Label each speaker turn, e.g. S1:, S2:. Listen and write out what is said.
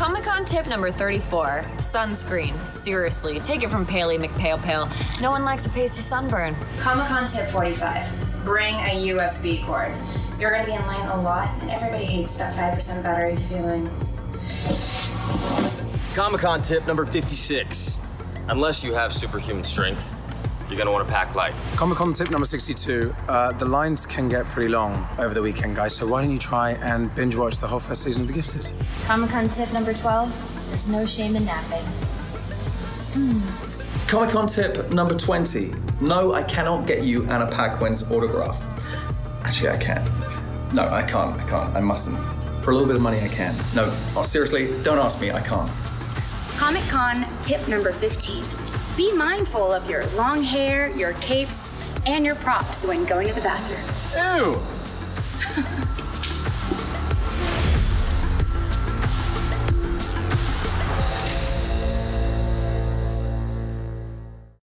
S1: Con tip number 34 sunscreen. Seriously, take it from Paley McPale Pale. No one likes a pasty sunburn.
S2: Comic Con tip 45 bring a USB cord. You're gonna be in line a lot, and everybody hates that 5% battery feeling.
S3: Comic Con tip number 56 unless you have superhuman strength, you're gonna wanna pack light.
S4: Comic Con tip number 62 uh, the lines can get pretty long over the weekend, guys, so why don't you try and binge watch the whole first season of The Gifted?
S2: Comic Con tip number 12 there's no shame in napping.
S5: Comic Con tip number 20 No, I cannot get you Anna Paquin's autograph. Actually, I can. No, I can't. I can't. I mustn't. For a little bit of money, I can. No, oh, seriously, don't ask me. I can't.
S6: Comic Con tip number 15 be mindful of your long hair, your capes, and your props when going to the bathroom.
S5: Ew!